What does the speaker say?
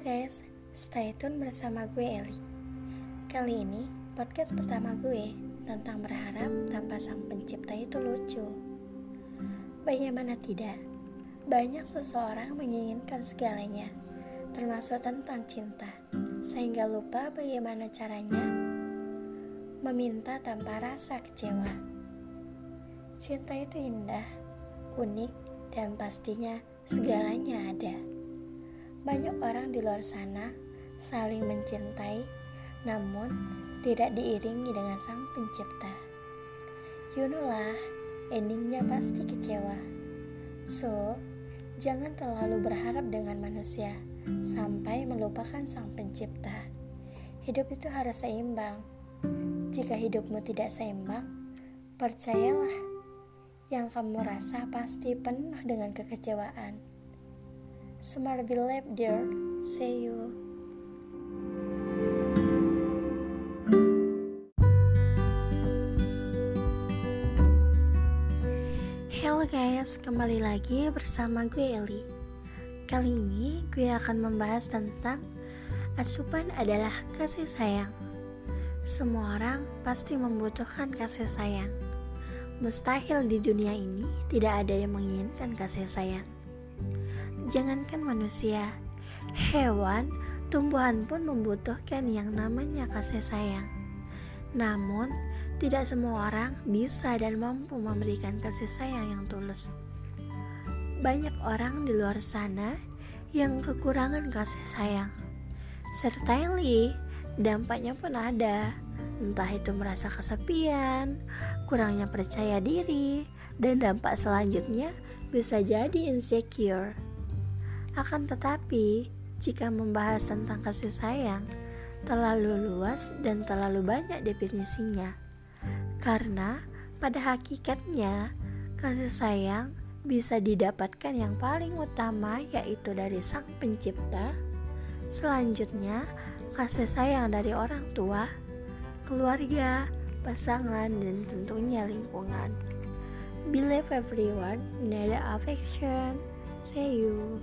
guys, stay tune bersama gue Eli. Kali ini podcast pertama gue tentang berharap tanpa sang pencipta itu lucu. Bagaimana tidak? Banyak seseorang menginginkan segalanya, termasuk tentang cinta, sehingga lupa bagaimana caranya meminta tanpa rasa kecewa. Cinta itu indah, unik, dan pastinya segalanya ada. Banyak orang di luar sana saling mencintai, namun tidak diiringi dengan sang pencipta. You know lah, endingnya pasti kecewa. So, jangan terlalu berharap dengan manusia sampai melupakan sang pencipta. Hidup itu harus seimbang. Jika hidupmu tidak seimbang, percayalah, yang kamu rasa pasti penuh dengan kekecewaan. Smart believe dear. See you. Hello guys, kembali lagi bersama gue Eli. Kali ini gue akan membahas tentang asupan adalah kasih sayang. Semua orang pasti membutuhkan kasih sayang. Mustahil di dunia ini tidak ada yang menginginkan kasih sayang. Jangankan manusia, hewan, tumbuhan pun membutuhkan yang namanya kasih sayang. Namun, tidak semua orang bisa dan mampu memberikan kasih sayang yang tulus. Banyak orang di luar sana yang kekurangan kasih sayang. Serta li, dampaknya pun ada. Entah itu merasa kesepian, kurangnya percaya diri, dan dampak selanjutnya bisa jadi insecure. Akan tetapi, jika membahas tentang kasih sayang, terlalu luas dan terlalu banyak definisinya. Karena pada hakikatnya, kasih sayang bisa didapatkan yang paling utama yaitu dari sang pencipta. Selanjutnya, kasih sayang dari orang tua, keluarga, pasangan, dan tentunya lingkungan. Believe everyone need affection. See you.